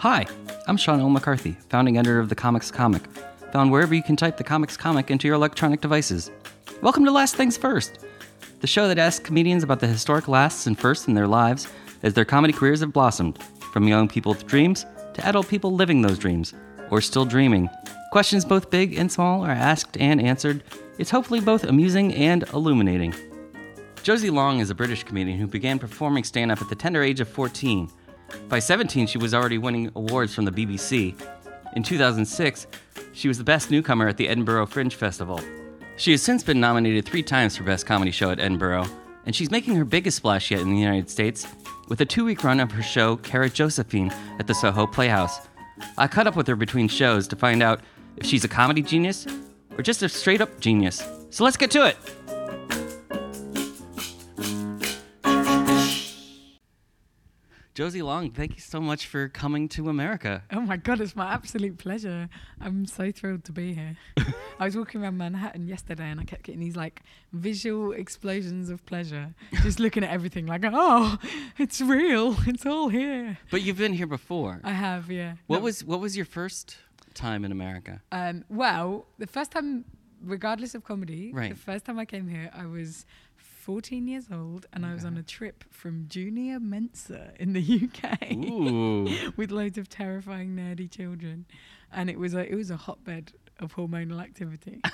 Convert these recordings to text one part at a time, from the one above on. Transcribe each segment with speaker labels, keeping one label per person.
Speaker 1: Hi, I'm Sean L. McCarthy, founding editor of The Comics Comic, found wherever you can type The Comics Comic into your electronic devices. Welcome to Last Things First, the show that asks comedians about the historic lasts and firsts in their lives as their comedy careers have blossomed, from young people with dreams to adult people living those dreams, or still dreaming. Questions both big and small are asked and answered. It's hopefully both amusing and illuminating. Josie Long is a British comedian who began performing stand up at the tender age of 14. By 17, she was already winning awards from the BBC. In 2006, she was the best newcomer at the Edinburgh Fringe Festival. She has since been nominated three times for Best Comedy Show at Edinburgh, and she's making her biggest splash yet in the United States with a two week run of her show, Cara Josephine, at the Soho Playhouse. I caught up with her between shows to find out if she's a comedy genius or just a straight up genius. So let's get to it! Josie Long, thank you so much for coming to America.
Speaker 2: Oh my god, it's my absolute pleasure. I'm so thrilled to be here. I was walking around Manhattan yesterday and I kept getting these like visual explosions of pleasure. Just looking at everything like, oh, it's real. It's all here.
Speaker 1: But you've been here before.
Speaker 2: I have, yeah.
Speaker 1: What
Speaker 2: No,
Speaker 1: was what was your first time in America?
Speaker 2: um well, the first time regardless of comedy,
Speaker 1: Right.
Speaker 2: the first time I came here I was 14 years old and I was on a trip from Junior Mensa in the UK. With loads of terrifying nerdy children. And it was a it was a hotbed of hormonal activity.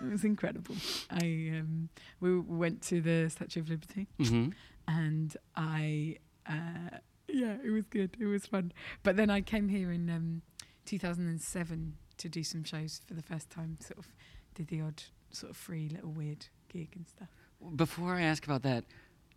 Speaker 2: It was incredible. I um we went to the statue of liberty.
Speaker 1: Hmm
Speaker 2: and i uh yeah it was good. It was fun. But then i came here in um 2007 to do some shows for the first time sort of did the odd sort of free little weird gig and stuff
Speaker 1: Before I ask about that,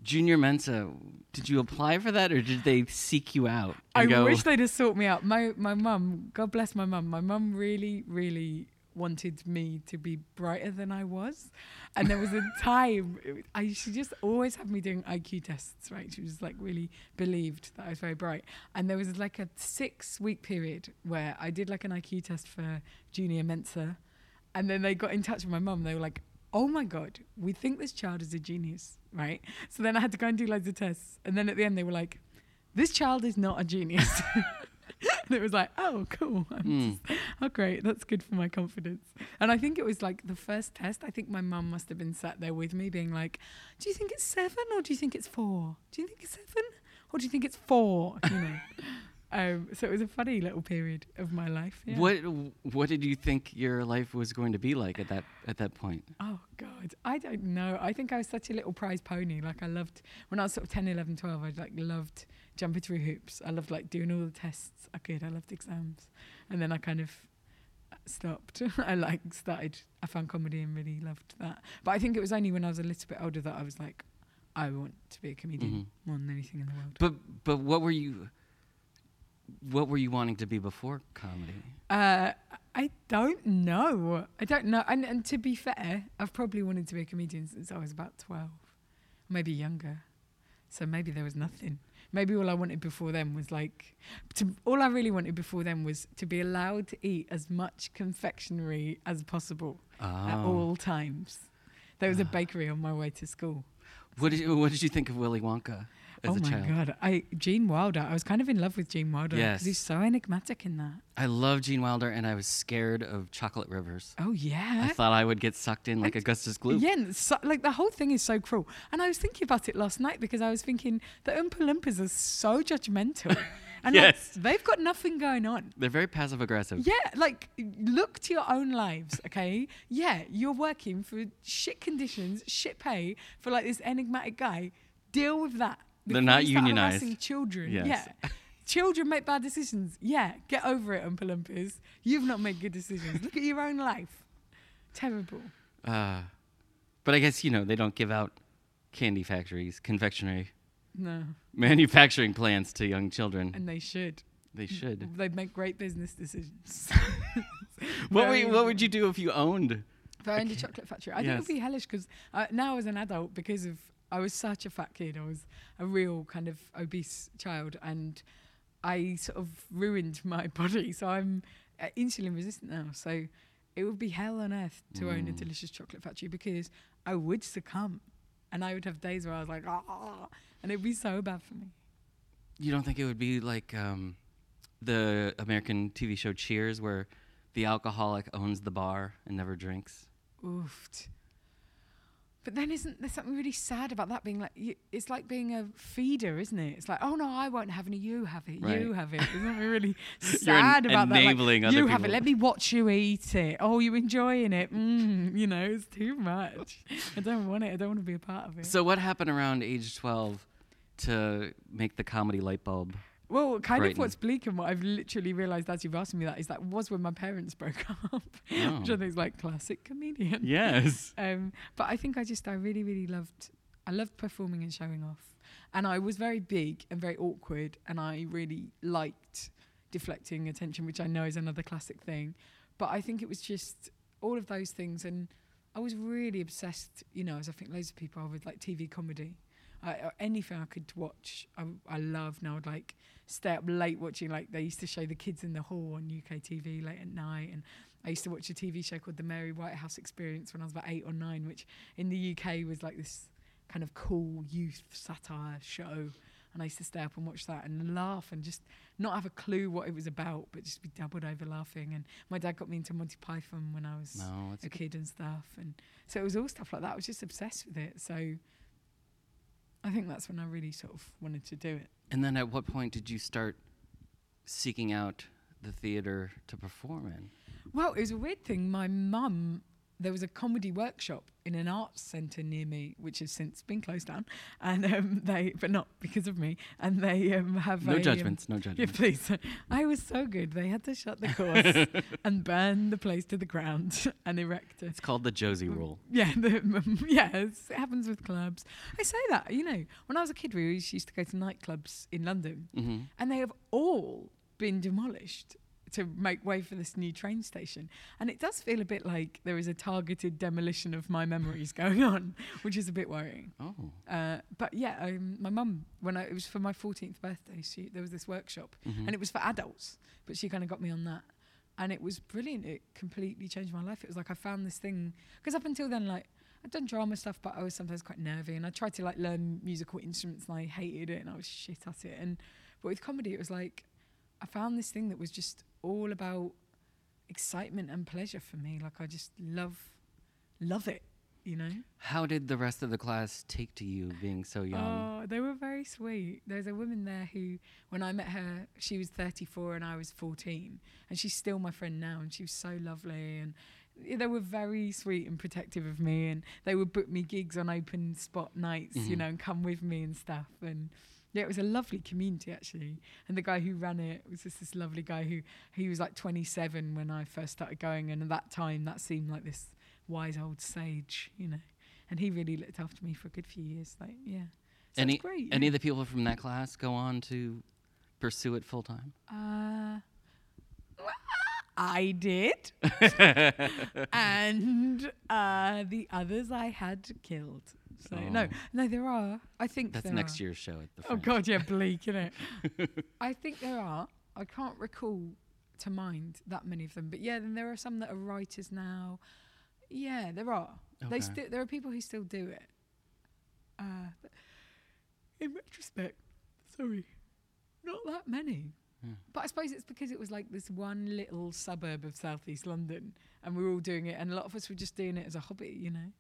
Speaker 1: Junior Mensa, did you apply for that or did they seek you out?
Speaker 2: I
Speaker 1: go,
Speaker 2: wish they'd have sought me out. My my mum, God bless my mum. My mum really, really wanted me to be brighter than I was, and there was a time I she just always had me doing IQ tests. Right, she was like really believed that I was very bright, and there was like a six week period where I did like an IQ test for junior Mensa, and then they got in touch with my mum. They were like. Oh my God, we think this child is a genius, right? So then I had to go and do loads of tests. And then at the end, they were like, this child is not a genius. and it was like, oh, cool.
Speaker 1: Mm.
Speaker 2: just- oh, great. That's good for my confidence. And I think it was like the first test. I think my mum must have been sat there with me being like, do you think it's seven or do you think it's four? Do you think it's seven or do you think it's four? You know? um, so it was a funny little period of my life. Yeah.
Speaker 1: What what did you think your life was going to be like at that at that point?
Speaker 2: Oh God, I don't know. I think I was such a little prize pony. Like I loved when I was sort of 10, 11, 12, I like loved jumping through hoops. I loved like doing all the tests I could. I loved exams, and then I kind of stopped. I like started. I found comedy and really loved that. But I think it was only when I was a little bit older that I was like, I want to be a comedian
Speaker 1: Mhm.
Speaker 2: more than anything in the world.
Speaker 1: But but what were you what were you wanting to be before comedy?
Speaker 2: Uh, I don't know. I don't know. And, and to be fair, I've probably wanted to be a comedian since I was about 12, maybe younger. So maybe there was nothing. Maybe all I wanted before then was like, to, all I really wanted before then was to be allowed to eat as much confectionery as possible at
Speaker 1: Oh.
Speaker 2: all times. There was a
Speaker 1: Ah.
Speaker 2: bakery on my way to school.
Speaker 1: What did you, what did you think of Willy Wonka as
Speaker 2: oh
Speaker 1: a
Speaker 2: my god! I Gene Wilder. I was kind of in love with Gene Wilder because
Speaker 1: Yes.
Speaker 2: he's so enigmatic in that.
Speaker 1: I love Gene Wilder and I was scared of chocolate rivers.
Speaker 2: Oh yeah.
Speaker 1: I thought I would get sucked in like
Speaker 2: I-
Speaker 1: Augustus Gloop.
Speaker 2: Yeah, so, like the whole thing is so cruel. And I was thinking about it last night because I was thinking the Oompa Loompas are so judgmental. And like, they've got nothing going on.
Speaker 1: They're very passive aggressive.
Speaker 2: Yeah, like look to your own lives, okay? Yeah, you're working for shit conditions, shit pay for like this enigmatic guy. Deal with that.
Speaker 1: They're not unionized.
Speaker 2: harassing Children,
Speaker 1: Yes.
Speaker 2: yeah. Children make bad decisions. Yeah, get over it, Oompa Loompas. You've not made good decisions. Look at your own life. Terrible.
Speaker 1: Uh, but I guess, you know, they don't give out candy factories, confectionery,
Speaker 2: No,
Speaker 1: manufacturing plants to young children.
Speaker 2: and they should.
Speaker 1: They should.
Speaker 2: They make great business decisions.
Speaker 1: What, would, what would you do if you owned?
Speaker 2: If I owned a chocolate factory, I think it would be hellish because uh, now as an adult, because of I was such a fat kid, I was a real kind of obese child, and I sort of ruined my body. So I'm uh, insulin resistant now. So it would be hell on earth to own a
Speaker 1: Mm.
Speaker 2: delicious chocolate factory because I would succumb, and I would have days where I was like, ah, and it'd be so bad for me.
Speaker 1: You don't think it would be like um, the American TV show Cheers, where the alcoholic owns the bar and never drinks.
Speaker 2: Oofed. But then isn't there something really sad about that being like you, it's like being a feeder, isn't it? It's like, oh no, I won't have any. You have it.
Speaker 1: Right.
Speaker 2: You have it. Isn't it really
Speaker 1: You're en-
Speaker 2: sad about that? Like,
Speaker 1: enabling
Speaker 2: you have it. Let me watch you eat it. Oh, you enjoying it? Mm, you know, it's too much. I don't want it. I don't want to be a part of it.
Speaker 1: So what happened around age twelve to make the comedy light bulb?
Speaker 2: Well, kind
Speaker 1: Brighton.
Speaker 2: of what's bleak and what I've literally realised as you've asked me that is that was when my parents broke up, which I
Speaker 1: Oh.
Speaker 2: think is like classic comedian.
Speaker 1: Yes.
Speaker 2: Um, but I think I just I really really loved I loved performing and showing off, and I was very big and very awkward, and I really liked deflecting attention, which I know is another classic thing. But I think it was just all of those things, and I was really obsessed, you know, as I think loads of people are with like TV comedy. I, or anything I could watch, I, I loved. And I would like stay up late watching. Like they used to show the kids in the hall on UK TV late at night, and I used to watch a TV show called The Mary Whitehouse Experience when I was about eight or nine, which in the UK was like this kind of cool youth satire show. And I used to stay up and watch that and laugh and just not have a clue what it was about, but just be doubled over laughing. And my dad got me into Monty Python when I was
Speaker 1: No,
Speaker 2: a kid and stuff. And so it was all stuff like that. I was just obsessed with it. So I think that's when I really sort of wanted to do it.
Speaker 1: And then at what point did you start seeking out the theater to perform in?
Speaker 2: Well, it was a weird thing. My mum, there was a comedy workshop in an arts centre near me, which has since been closed down, and um, they, but not because of me. And they um, have
Speaker 1: No
Speaker 2: a, um,
Speaker 1: judgments, no
Speaker 2: Yeah,
Speaker 1: judgments.
Speaker 2: please. I was so good. They had to shut the course and burn the place to the ground and erect it.
Speaker 1: It's called the Josie
Speaker 2: Mm.
Speaker 1: rule.
Speaker 2: Yeah, the, yes, it happens with clubs. I say that, you know, when I was a kid, we used to go to nightclubs in London,
Speaker 1: hmm
Speaker 2: and they have all been demolished to make way for this new train station. And it does feel a bit like there is a targeted demolition of my memories going on, which is a bit worrying.
Speaker 1: Oh.
Speaker 2: Uh, but yeah, um, my mum, when I, it was for my 14th birthday, she, there was this workshop,
Speaker 1: Mhm.
Speaker 2: and it was for adults, but she kind of got me on that. And it was brilliant. It completely changed my life. It was like I found this thing, because up until then, like, I'd done drama stuff, but I was sometimes quite nervy, and I tried to like learn musical instruments, and I hated it, and I was shit at it. And but with comedy, it was like I found this thing that was just all about excitement and pleasure for me. Like I just love, love it, you know.
Speaker 1: How did the rest of the class take to you being so young?
Speaker 2: Oh, they were very sweet. There's a woman there who, when I met her, she was 34 and I was 14, and she's still my friend now, and she was so lovely and. They were very sweet and protective of me, and they would book me gigs on open spot nights, you
Speaker 1: Mhm.
Speaker 2: know, and come with me and stuff. And yeah, it was a lovely community actually. And the guy who ran it was just this lovely guy who he was like 27 when I first started going, and at that time that seemed like this wise old sage, you know. And he really looked after me for a good few years. Like, yeah, so
Speaker 1: any
Speaker 2: great.
Speaker 1: any
Speaker 2: yeah.
Speaker 1: of the people from that class go on to pursue it full time?
Speaker 2: Uh, I did, and uh, the others I had killed. So no,
Speaker 1: Oh.
Speaker 2: no, there are. I think
Speaker 1: That's next
Speaker 2: are.
Speaker 1: year's show at the.
Speaker 2: Oh. God, yeah, bleak, isn't it? I think there are. I can't recall to mind that many of them, but yeah, then there are some that are writers now. Yeah, there are.
Speaker 1: Okay.
Speaker 2: They still there are people who still do it. Uh, but in retrospect, sorry, not that many.
Speaker 1: Hmm.
Speaker 2: But I suppose it's because it was like this one little suburb of southeast London, and we were all doing it, and a lot of us were just doing it as a hobby, you know.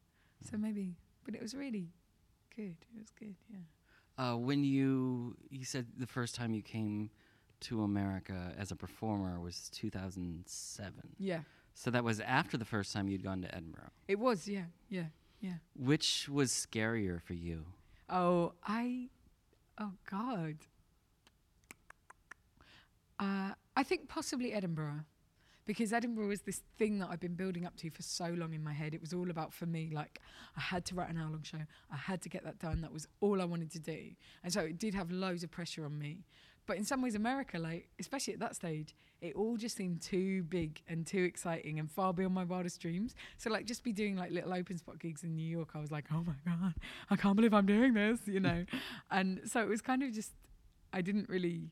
Speaker 2: So maybe, but it was really good. It was good, yeah.
Speaker 1: Uh, when you you said the first time you came to America as a performer was 2007.
Speaker 2: Yeah,
Speaker 1: So that was after the first time you'd gone to Edinburgh.
Speaker 2: it was. Yeah, yeah, yeah.
Speaker 1: Which was scarier for you?
Speaker 2: Oh, I, oh God. Uh, I think possibly Edinburgh, because Edinburgh was this thing that I've been building up to for so long in my head. It was all about for me, like I had to write an hour-long show. I had to get that done. That was all I wanted to do, and so it did have loads of pressure on me. But in some ways, America, like especially at that stage, it all just seemed too big and too exciting and far beyond my wildest dreams. So like just be doing like little open spot gigs in New York, I was like, oh my god, I can't believe I'm doing this, you know. and so it was kind of just, I didn't really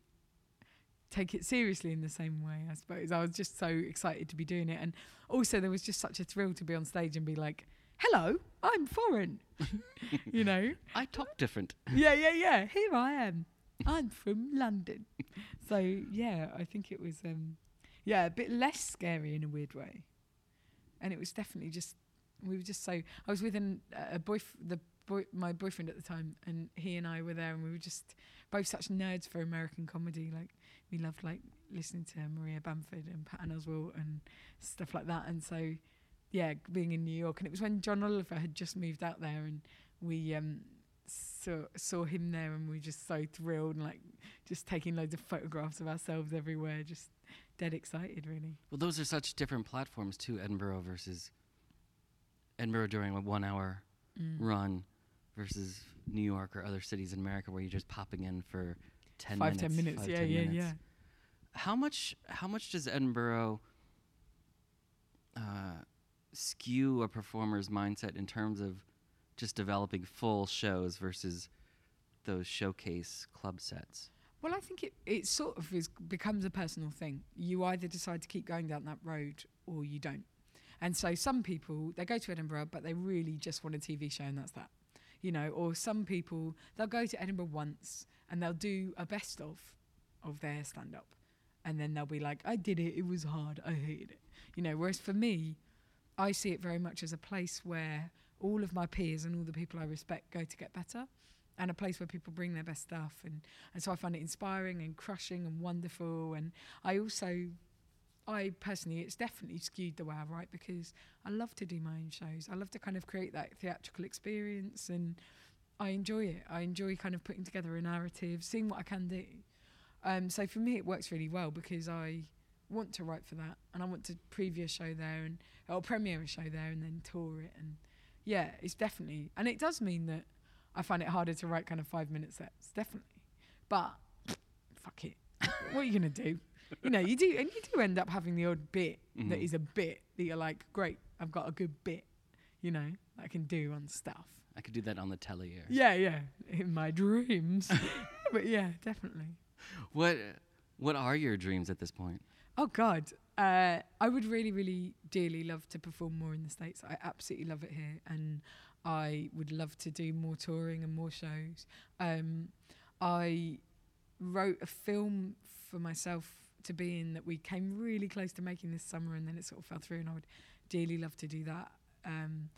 Speaker 2: take it seriously in the same way, I suppose. I was just so excited to be doing it, and also there was just such a thrill to be on stage and be like, hello, I'm foreign, you know.
Speaker 1: I talk different.
Speaker 2: Yeah, yeah, yeah. Here I am. I'm from London. So yeah, I think it was um, yeah a bit less scary in a weird way, and it was definitely just we were just so I was with an, a boy the boy, my boyfriend at the time, and he and I were there, and we were just both such nerds for American comedy. Like we loved like listening to Maria Bamford and Patton Oswalt and stuff like that, and so yeah, being in New York, and it was when John Oliver had just moved out there, and we um, saw saw him there, and we were just so thrilled, and like just taking loads of photographs of ourselves everywhere, just dead excited, really.
Speaker 1: Well, those are such different platforms too. Edinburgh versus Edinburgh during a one-hour
Speaker 2: Mm.
Speaker 1: run versus New York or other cities in America where you're just popping in for ten
Speaker 2: Five
Speaker 1: minutes.
Speaker 2: ten minutes,
Speaker 1: five,
Speaker 2: yeah,
Speaker 1: 10
Speaker 2: yeah,
Speaker 1: minutes.
Speaker 2: yeah.
Speaker 1: How much? How much does Edinburgh uh, skew a performer's mindset in terms of just developing full shows versus those showcase club sets?
Speaker 2: Well, I think it, it sort of is becomes a personal thing. You either decide to keep going down that road or you don't. And so some people they go to Edinburgh, but they really just want a TV show, and that's that. You know, or some people they'll go to Edinburgh once and they'll do a best of of their stand up, and then they'll be like, "I did it. It was hard. I hated it." You know. Whereas for me, I see it very much as a place where all of my peers and all the people I respect go to get better and a place where people bring their best stuff and, and so I find it inspiring and crushing and wonderful and I also I personally it's definitely skewed the way I write because I love to do my own shows. I love to kind of create that theatrical experience and I enjoy it. I enjoy kind of putting together a narrative, seeing what I can do. Um, so for me it works really well because I want to write for that and I want to preview a show there and or premiere a show there and then tour it and yeah, it's definitely and it does mean that I find it harder to write kind of five minute sets, definitely. But fuck it. what are you gonna do? You know, you do and you do end up having the odd bit that
Speaker 1: Mhm.
Speaker 2: is a bit that you're like, great, I've got a good bit, you know, I can do on stuff.
Speaker 1: I could do that on the telly here.
Speaker 2: Yeah, yeah. In my dreams. but yeah, definitely.
Speaker 1: What What are your dreams at this point?
Speaker 2: Oh God, uh, I would really, really dearly love to perform more in the states. I absolutely love it here, and I would love to do more touring and more shows. Um, I wrote a film for myself to be in that we came really close to making this summer, and then it sort of fell through. And I would dearly love to do that. Um,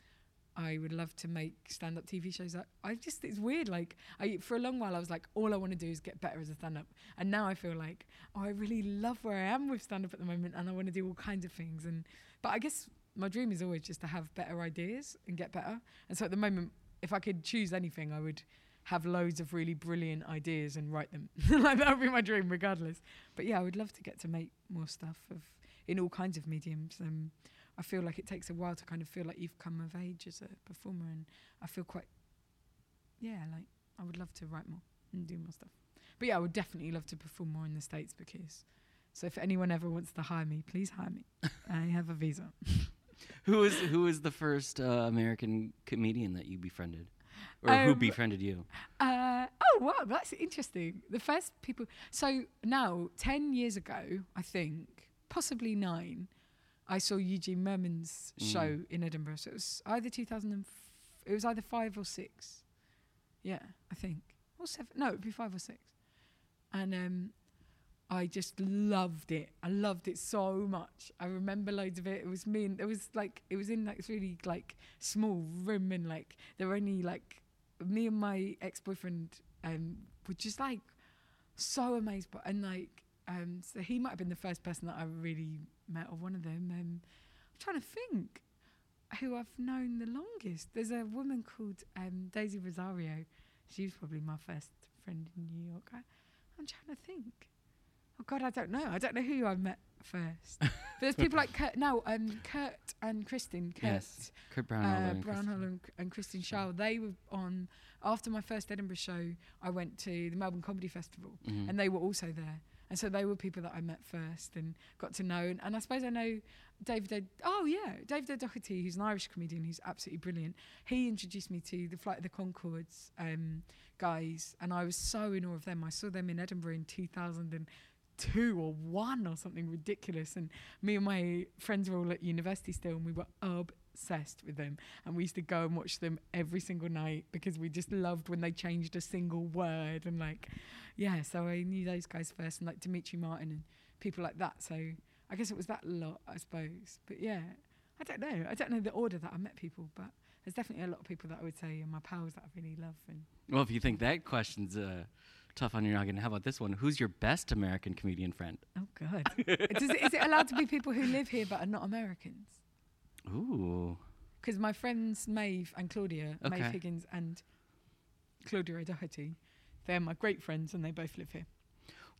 Speaker 2: I would love to make stand-up TV shows. I, I just it's weird. Like I for a long while I was like, all I want to do is get better as a stand-up, and now I feel like, oh, I really love where I am with stand-up at the moment, and I want to do all kinds of things. And but I guess my dream is always just to have better ideas and get better. And so at the moment, if I could choose anything, I would have loads of really brilliant ideas and write them. like that would be my dream, regardless. But yeah, I would love to get to make more stuff of in all kinds of mediums. Um, I feel like it takes a while to kind of feel like you've come of age as a performer, and I feel quite, yeah, like I would love to write more and do more stuff. But yeah, I would definitely love to perform more in the states because. So if anyone ever wants to hire me, please hire me. I have a visa.
Speaker 1: Who was Who was the first uh, American comedian that you befriended, or who
Speaker 2: Um,
Speaker 1: befriended you?
Speaker 2: Uh, oh wow, that's interesting. The first people. So now, ten years ago, I think, possibly nine, I saw Eugene Mirman's
Speaker 1: Mm.
Speaker 2: show in Edinburgh. So it was either 2000 and it was either five or six. Yeah, I think or seven. No, it'd be five or six. And um, I just loved it. I loved it so much. I remember loads of it. It was me and it was like it was in like this really like small room and like there were only like me and my ex boyfriend um were just like so amazed by and like um so he might have been the first person that I really met or one of them. Um I'm trying to think who I've known the longest. There's a woman called um Daisy Rosario. She was probably my first friend in New York. I, I'm trying to think. Oh God, I don't know. I don't know who I met first. but there's people like Kurt. No, um, Kurt and Kristen. Kurt,
Speaker 1: Yes, Kurt Braunohler.
Speaker 2: uh,
Speaker 1: and Kristen.
Speaker 2: Braunohler and, and Kristen Schaal. They were on after my first Edinburgh show. I went to the Melbourne Comedy Festival,
Speaker 1: Mhm.
Speaker 2: and they were also there. And so they were people that I met first and got to know. And, and I suppose I know David. O'D- oh yeah, David O'Doherty, who's an Irish comedian who's absolutely brilliant. He introduced me to the Flight of the Conchords um, guys, and I was so in awe of them. I saw them in Edinburgh in 2000 and two or one or something ridiculous. And me and my friends were all at university still, and we were obsessed with them. And we used to go and watch them every single night because we just loved when they changed a single word. And like, yeah, so I knew those guys first, and like Demetri Martin and people like that. So I guess it was that lot, I suppose. But yeah, I don't know. I don't know the order that I met people, but there's definitely a lot of people that I would say are my pals that I really love. And
Speaker 1: Well, if you think that question's uh, tough on your noggin, how about this one? Who's your best American comedian friend?
Speaker 2: oh god, Does it, is it allowed to be people who live here but are not Americans?
Speaker 1: Ooh.
Speaker 2: Because my friends Maeve and Claudia,
Speaker 1: Okay.
Speaker 2: Maeve Higgins and Claudia O'Doherty, they're my great friends and they both live here.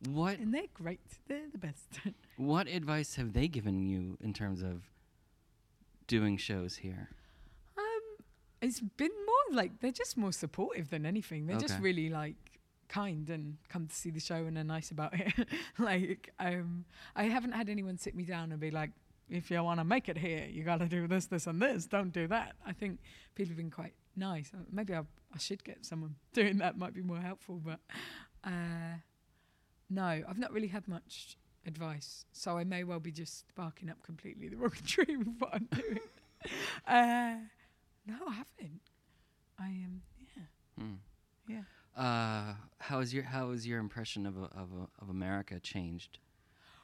Speaker 1: What
Speaker 2: And they're great. They're the best.
Speaker 1: what advice have they given you in terms of doing shows here?
Speaker 2: um, it's been more like they're just more supportive than anything. They're just really like kind and come to see the show and are nice about it. like um, I haven't had anyone sit me down and be like, if you want to make it here, you got to do this, this, and this. Don't do that. I think people have been quite nice. Uh, Maybe I, I should get someone doing that. Might be more helpful. But uh, no, I've not really had much advice, so I may well be just barking up completely the wrong tree with what I'm doing. uh, no, I haven't. I am. yeah,
Speaker 1: Hmm.
Speaker 2: yeah.
Speaker 1: Uh, how is your how has your impression of of of America changed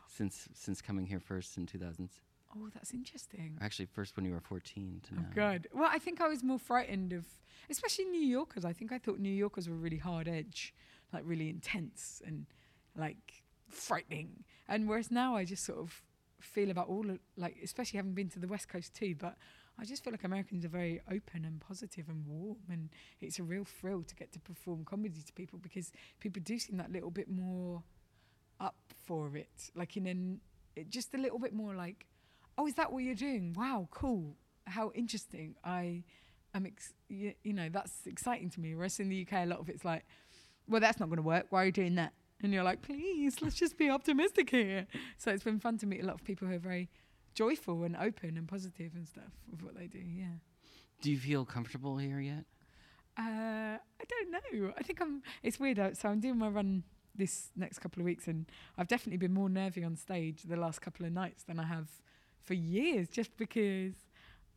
Speaker 1: since since coming here first in 2000s?
Speaker 2: Oh, that's interesting.
Speaker 1: Actually, first when you were 14 to
Speaker 2: Oh,
Speaker 1: now.
Speaker 2: God. Well, I think I was more frightened of, especially New Yorkers. I think I thought New Yorkers were really hard edge, like really intense and like frightening. And whereas now I just sort of feel about all of, like, especially having been to the West Coast too, but I just feel like Americans are very open and positive and warm. And it's a real thrill to get to perform comedy to people because people do seem that little bit more up for it. Like in an, just a little bit more like, oh, is that what you're doing? Wow, cool. How interesting. I am, ex- you know, that's exciting to me. Whereas in the UK, a lot of it's like, well, that's not going to work. Why are you doing that? And you're like, please, let's just be optimistic here. So it's been fun to meet a lot of people who are very joyful and open and positive and stuff with what they do. Yeah.
Speaker 1: Do you feel comfortable here yet?
Speaker 2: Uh, I don't know. I think I'm. It's weird. uh, So I'm doing my run this next couple of weeks, and I've definitely been more nervy on stage the last couple of nights than I have for years, just because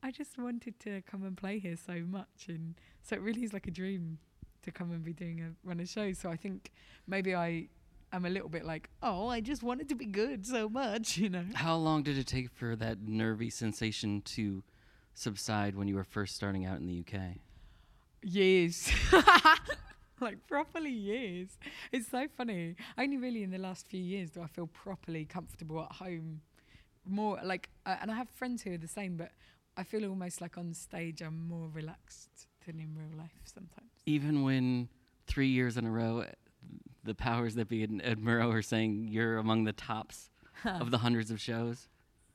Speaker 2: I just wanted to come and play here so much, and so it really is like a dream to come and be doing a run a show. So I think maybe I am a little bit like, oh, I just wanted to be good so much, you know.
Speaker 1: How long did it take for that nervy sensation to subside when you were first starting out in the UK?
Speaker 2: years. Like properly years. It's so funny. Only really in the last few years do i feel properly comfortable at home. More like uh, and i have friends who are the same but i feel almost like on stage i'm more relaxed than in real life sometimes.
Speaker 1: Even when three years in a row, the powers that be in Edinburgh are saying you're among the tops of the hundreds of shows,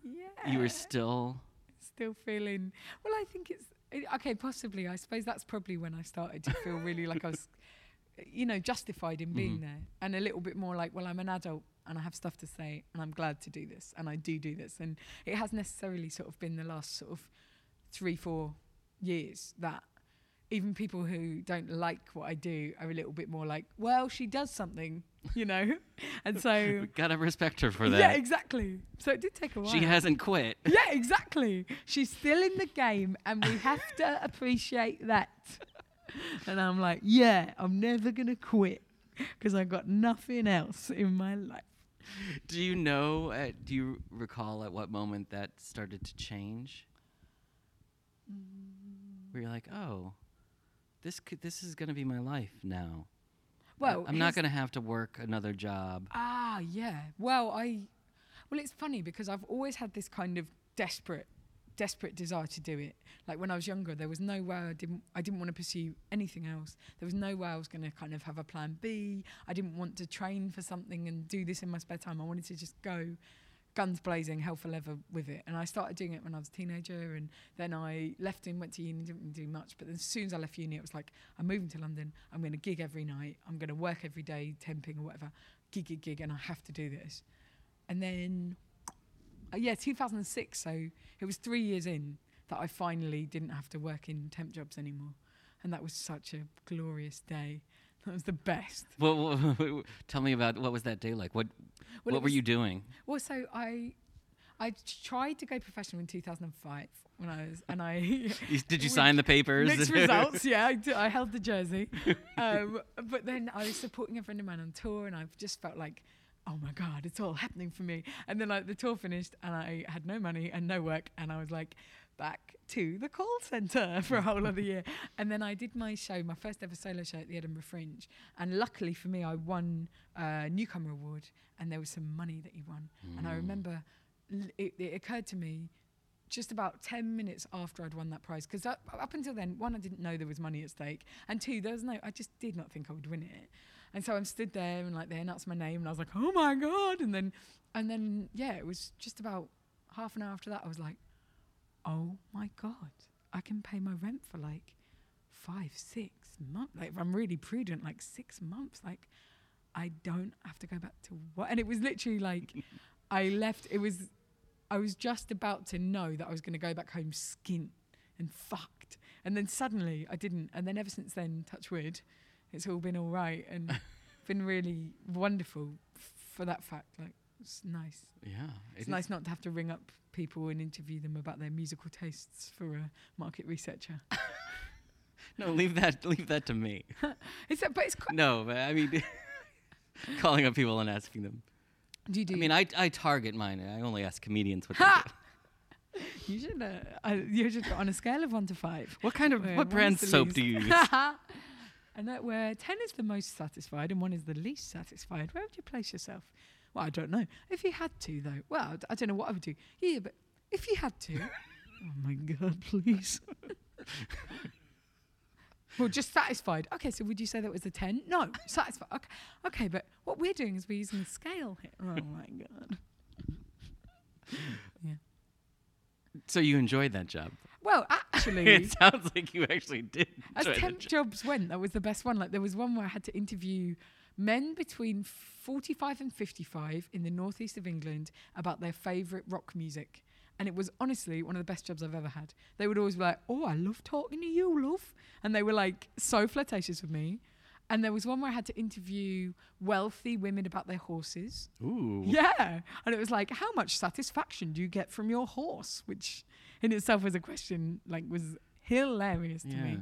Speaker 2: yeah
Speaker 1: you were still.
Speaker 2: still feeling well i think it's it, okay possibly i suppose that's probably when i started to feel really like i was you know justified in being
Speaker 1: Mhm.
Speaker 2: there and a little bit more like well i'm an adult and i have stuff to say and i'm glad to do this and i do do this and it has necessarily sort of been the last sort of three four years that even people who don't like what i do are a little bit more like well she does something you know and so we
Speaker 1: Gotta respect her for that.
Speaker 2: yeah exactly so it did take a while
Speaker 1: she hasn't quit.
Speaker 2: yeah, exactly. She's still in the game, and we have to appreciate that. And I'm like, yeah, I'm never gonna quit because I've got nothing else in my life.
Speaker 1: Do you know? Uh, do you recall at what moment that started to change? Where you're like, oh, this could, this is gonna be my life now.
Speaker 2: Well,
Speaker 1: I'm not gonna have to work another job.
Speaker 2: Ah, yeah. Well, I. Well, it's funny because I've always had this kind of desperate, desperate desire to do it. Like when I was younger, there was no way I didn't. I didn't want to pursue anything else. There was no way I was going to kind of have a plan B. I didn't want to train for something and do this in my spare time. I wanted to just go. Guns blazing, hell for leather with it, and I started doing it when I was a teenager, and then I left and went to uni. Didn't do much, but then as soon as I left uni, it was like I'm moving to London. I'm going to gig every night. I'm going to work every day, temping or whatever gig, gig, gig, and I have to do this. And then, uh, yeah, 2006. So it was three years in that I finally didn't have to work in temp jobs anymore. And that was such a glorious day. That was the best.
Speaker 1: Well, tell me about what was that day like? What
Speaker 2: Well,
Speaker 1: what were
Speaker 2: was-
Speaker 1: you doing?
Speaker 2: Well, so I I tried to go professional in 2005 when I was, and I
Speaker 1: Did you sign the papers?
Speaker 2: mixed results. Yeah, I, d- I held the jersey, um, but then I was supporting a friend of mine on tour, and I've just felt like. Oh my God, it's all happening for me. And then like the tour finished and I had no money and no work and I was like back to the call centre for a whole other year. And then I did my show, my first ever solo show at the Edinburgh Fringe. And luckily for me, I won a newcomer award and there was some money that you won. And I
Speaker 1: Mm.
Speaker 2: remember l- it, it occurred to me just about 10 minutes after I'd won that prize. Because up, up until then, one, I didn't know there was money at stake. And two, there was no, I just did not think I would win it. And so I'm stood there and like they announced my name and I was like, oh my God. And then, and then, yeah, it was just about half an hour after that, I was like, oh my God, I can pay my rent for like five, six months. Like if I'm really prudent, like six months, like I don't have to go back to work. And it was literally like I left, it was, I was just about to know that I was going to go back home skint and fucked. And then suddenly I didn't. And then ever since then, touch wood, it's all been all right and been really wonderful f- for that fact. Like, it's nice.
Speaker 1: Yeah, it
Speaker 2: It's
Speaker 1: is-
Speaker 2: nice not to have to ring up people and interview them about their musical tastes for a market researcher.
Speaker 1: No, leave that leave that to me.
Speaker 2: It's but it's quite.
Speaker 1: No, but I mean, calling up people and asking them.
Speaker 2: Do you do?
Speaker 1: I mean, I I target mine. I only ask comedians what they do.
Speaker 2: you should. Uh, I, you should on a scale of one to five.
Speaker 1: What kind of what brand soap do you use?
Speaker 2: and that where ten is the most satisfied and one is the least satisfied. Where would you place yourself? Well, I don't know. If you had to, though, well, I don't know what I would do. Yeah, but if you had to, oh my god, please. well, just satisfied. Okay, so would you say that was a ten? No, satisfied. Okay, okay, but what we're doing is we're using a scale here. Oh my god. yeah.
Speaker 1: So you enjoyed that job?
Speaker 2: Well, actually,
Speaker 1: it sounds like you actually did.
Speaker 2: As
Speaker 1: the
Speaker 2: temp
Speaker 1: job.
Speaker 2: jobs went, that was the best one. Like there was one where I had to interview men between 45 and 55 in the northeast of England about their favourite rock music. And it was honestly one of the best jobs I've ever had. They would always be like, Oh, I love talking to you, love. And they were like so flirtatious with me. And there was one where I had to interview wealthy women about their horses.
Speaker 1: Ooh.
Speaker 2: Yeah. And it was like, how much satisfaction do you get from your horse? Which in itself was a question like was hilarious to
Speaker 1: Yeah.
Speaker 2: me.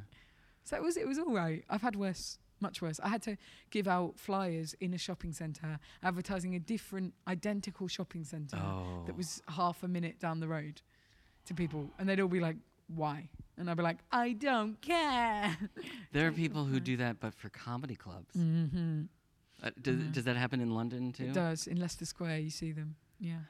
Speaker 2: So it was it was all right. I've had worse, much worse. I had to give out flyers in a shopping centre advertising a different identical shopping centre
Speaker 1: Oh.
Speaker 2: that was half a minute down the road to people and they'd all be like, Why? And I'd be like, I don't care.
Speaker 1: There are people who do that, but for comedy clubs.
Speaker 2: mm-hmm.
Speaker 1: Uh, does,
Speaker 2: Mhm.
Speaker 1: does that happen in London too?
Speaker 2: It does. In Leicester Square you see them. Yeah.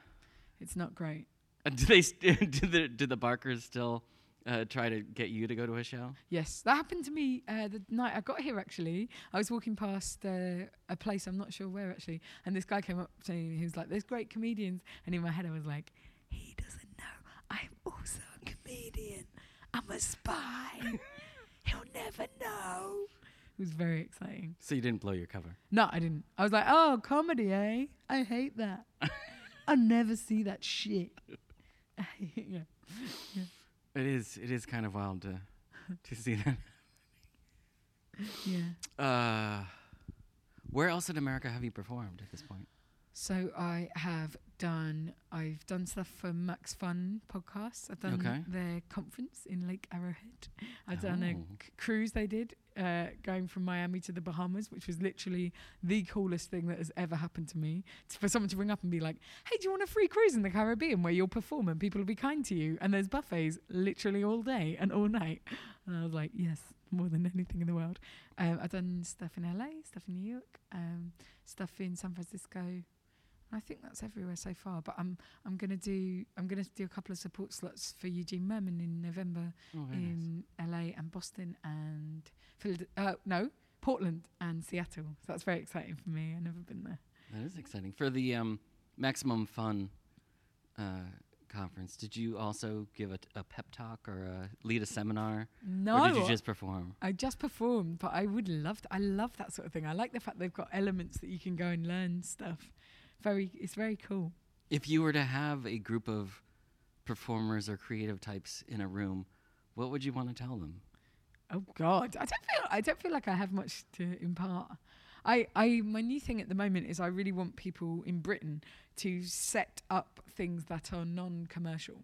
Speaker 2: It's not great.
Speaker 1: Uh, do they? St- do the do the Barkers still uh, try to get you to go to a show?
Speaker 2: Yes, that happened to me uh, the night I got here. Actually, I was walking past uh, a place I'm not sure where actually, and this guy came up to me. He was like, "There's great comedians," and in my head I was like, "He doesn't know I'm also a comedian. I'm a spy. He'll never know." It was very exciting.
Speaker 1: So you didn't blow your cover.
Speaker 2: No, I didn't. I was like, "Oh, comedy, eh? I hate that. I never see that shit."
Speaker 1: It is. It is kind of wild to to see that.
Speaker 2: Yeah.
Speaker 1: Uh, where else in America have you performed at this point?
Speaker 2: So I have done. I've done stuff for Max Fun podcasts. I've done
Speaker 1: Okay.
Speaker 2: their conference in Lake Arrowhead. I've done a
Speaker 1: Oh.
Speaker 2: cruise they did, uh, going from Miami to the Bahamas, which was literally the coolest thing that has ever happened to me. It's for someone to ring up and be like, "Hey, do you want a free cruise in the Caribbean where you'll perform and people will be kind to you and there's buffets literally all day and all night?" And I was like, "Yes, more than anything in the world." Um, I've done stuff in LA, stuff in New York, um, stuff in San Francisco. I think that's everywhere so far. But I'm I'm gonna do I'm gonna do a couple of support slots for Eugene Mirman in November
Speaker 1: Oh, very nice.
Speaker 2: in LA and Boston and Uh, no, Portland and Seattle. So that's very exciting for me. I've never been there.
Speaker 1: That is exciting. For the um, Maximum Fun uh, conference, did you also give a, t- a pep talk or a, lead a seminar,
Speaker 2: No,
Speaker 1: or did you just perform?
Speaker 2: I just performed, but I would love. To, I love that sort of thing. I like the fact they've got elements that you can go and learn stuff. Very, it's very cool.
Speaker 1: If you were to have a group of performers or creative types in a room, what would you want to tell them?
Speaker 2: Oh God, I don't feel I don't feel like I have much to impart. I, I my new thing at the moment is I really want people in Britain to set up things that are non-commercial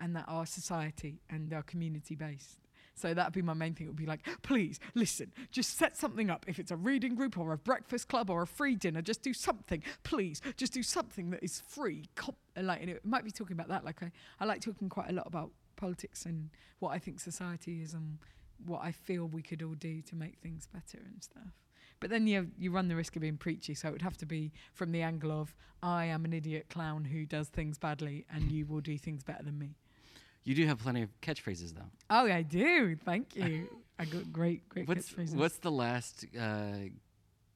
Speaker 2: and that are society and are community based. So that'd be my main thing. It would be like, please listen, just set something up. If it's a reading group or a breakfast club or a free dinner, just do something. Please, just do something that is free. Like, and it might be talking about that. Like, I, I like talking quite a lot about politics and what I think society is and what I feel we could all do to make things better and stuff. But then you you run the risk of being preachy, so it would have to be from the angle of I am an idiot clown who does things badly, and you will do things better than me.
Speaker 1: You do have plenty of catchphrases, though.
Speaker 2: Oh, I do. Thank you. I got great, great
Speaker 1: What's
Speaker 2: catchphrases.
Speaker 1: what's the last uh,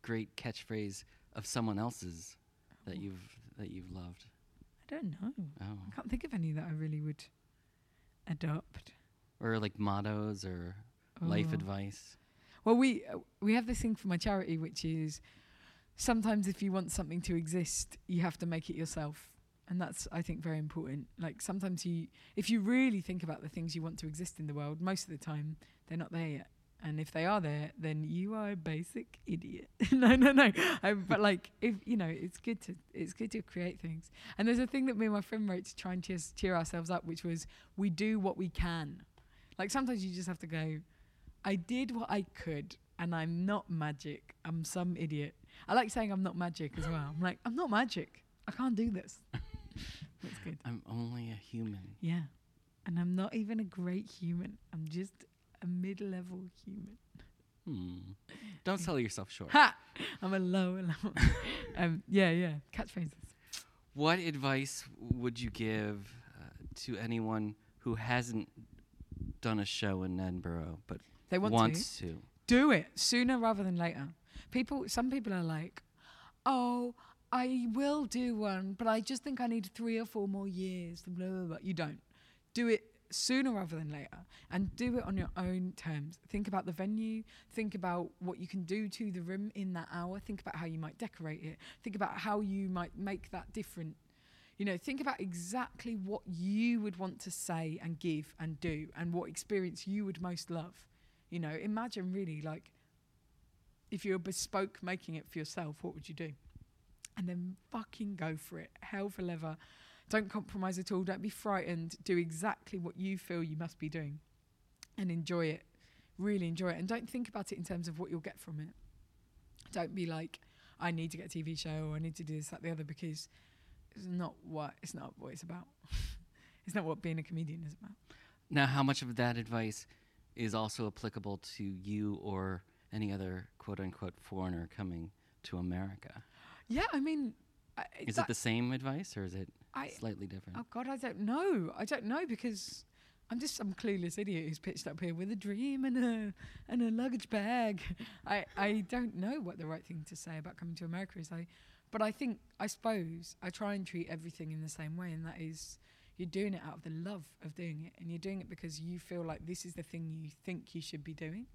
Speaker 1: great catchphrase of someone else's that you've that you've loved?
Speaker 2: I don't know.
Speaker 1: Oh,
Speaker 2: I can't think of any that I really would adopt.
Speaker 1: or like mottos or life
Speaker 2: Oh.
Speaker 1: advice.
Speaker 2: Well, we uh, we have this thing for my charity, which is sometimes if you want something to exist, you have to make it yourself, and that's I think very important. Like sometimes you, if you really think about the things you want to exist in the world, most of the time they're not there yet. And if they are there, then you are a basic idiot. no, no, no. I, but like, if you know, it's good to it's good to create things. And there's a thing that me and my friend wrote to try and cheer, cheer ourselves up, which was we do what we can. Like sometimes you just have to go. I did what I could, and I'm not magic. I'm some idiot. I like saying I'm not magic as well. I'm like, I'm not magic. I can't do this. That's good.
Speaker 1: I'm only a human.
Speaker 2: Yeah. And I'm not even a great human. I'm just a mid level human.
Speaker 1: Hmm. Don't sell yourself short.
Speaker 2: Ha! I'm a low level. um, yeah, yeah. Catchphrases.
Speaker 1: What advice would you give uh, to anyone who hasn't done a show in Edinburgh but
Speaker 2: They want to.
Speaker 1: to?
Speaker 2: do it sooner rather than later. People, some people are like, "Oh, I will do one, but I just think I need three or four more years." Blah, blah, blah. You don't do it sooner rather than later, and do it on your own terms. Think about the venue. Think about what you can do to the room in that hour. Think about how you might decorate it. Think about how you might make that different. You know, think about exactly what you would want to say and give and do, and what experience you would most love. You know, imagine really like if you're bespoke making it for yourself, what would you do? And then fucking go for it. Hell for leather. Don't compromise at all. Don't be frightened. Do exactly what you feel you must be doing and enjoy it. Really enjoy it. And don't think about it in terms of what you'll get from it. Don't be like, I need to get a TV show or I need to do this, that, the other, because it's not what it's not what it's about. it's not what being a comedian is about.
Speaker 1: Now, how much of that advice is also applicable to you or any other quote unquote foreigner coming to America?
Speaker 2: Yeah, I mean, I-
Speaker 1: Is it the same advice or is it
Speaker 2: I,
Speaker 1: slightly different?
Speaker 2: Oh God, I don't know. I don't know because I'm just some clueless idiot who's pitched up here with a dream and a and a luggage bag. I I don't know what the right thing to say about coming to America is. I, but I think I suppose I try and treat everything in the same way, and that is you're doing it out of the love of doing it, and you're doing it because you feel like this is the thing you think you should be doing.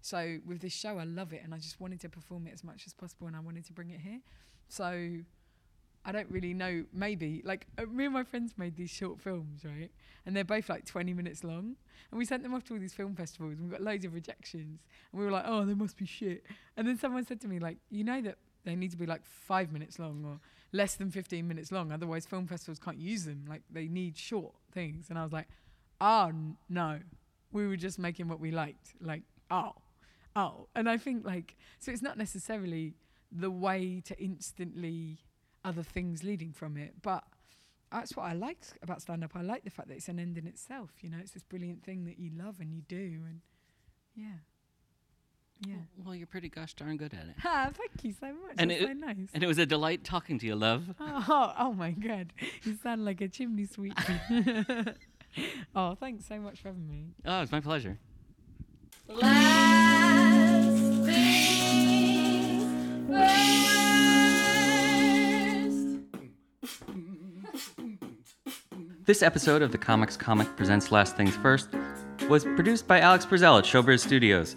Speaker 2: So with this show, I love it, and I just wanted to perform it as much as possible, and I wanted to bring it here. So I don't really know. Maybe like uh, me and my friends made these short films, right? And they're both like 20 minutes long. And we sent them off to all these film festivals. And we got loads of rejections. And we were like, oh, they must be shit. And then someone said to me, like, you know that they need to be like five minutes long or less than 15 minutes long. Otherwise, film festivals can't use them. Like they need short things. And I was like, oh no, we were just making what we liked. Like oh, oh. And I think like so it's not necessarily the way to instantly other things leading from it. But that's what I liked about stand up. I like the fact that it's an end in itself. You know, it's this brilliant thing that you love and you do, and yeah, yeah.
Speaker 1: Well, you're pretty gosh darn good at it.
Speaker 2: Ah, thank you so much.
Speaker 1: And
Speaker 2: That's
Speaker 1: it-
Speaker 2: so nice.
Speaker 1: And it was a delight talking to you, love.
Speaker 2: Oh, oh my god, you sound like a chimney sweep. oh, thanks so much for having me.
Speaker 1: Oh, it's my pleasure. This episode of the Comics Comic Presents Last Things First was produced by Alex Brazell at Showbiz Studios.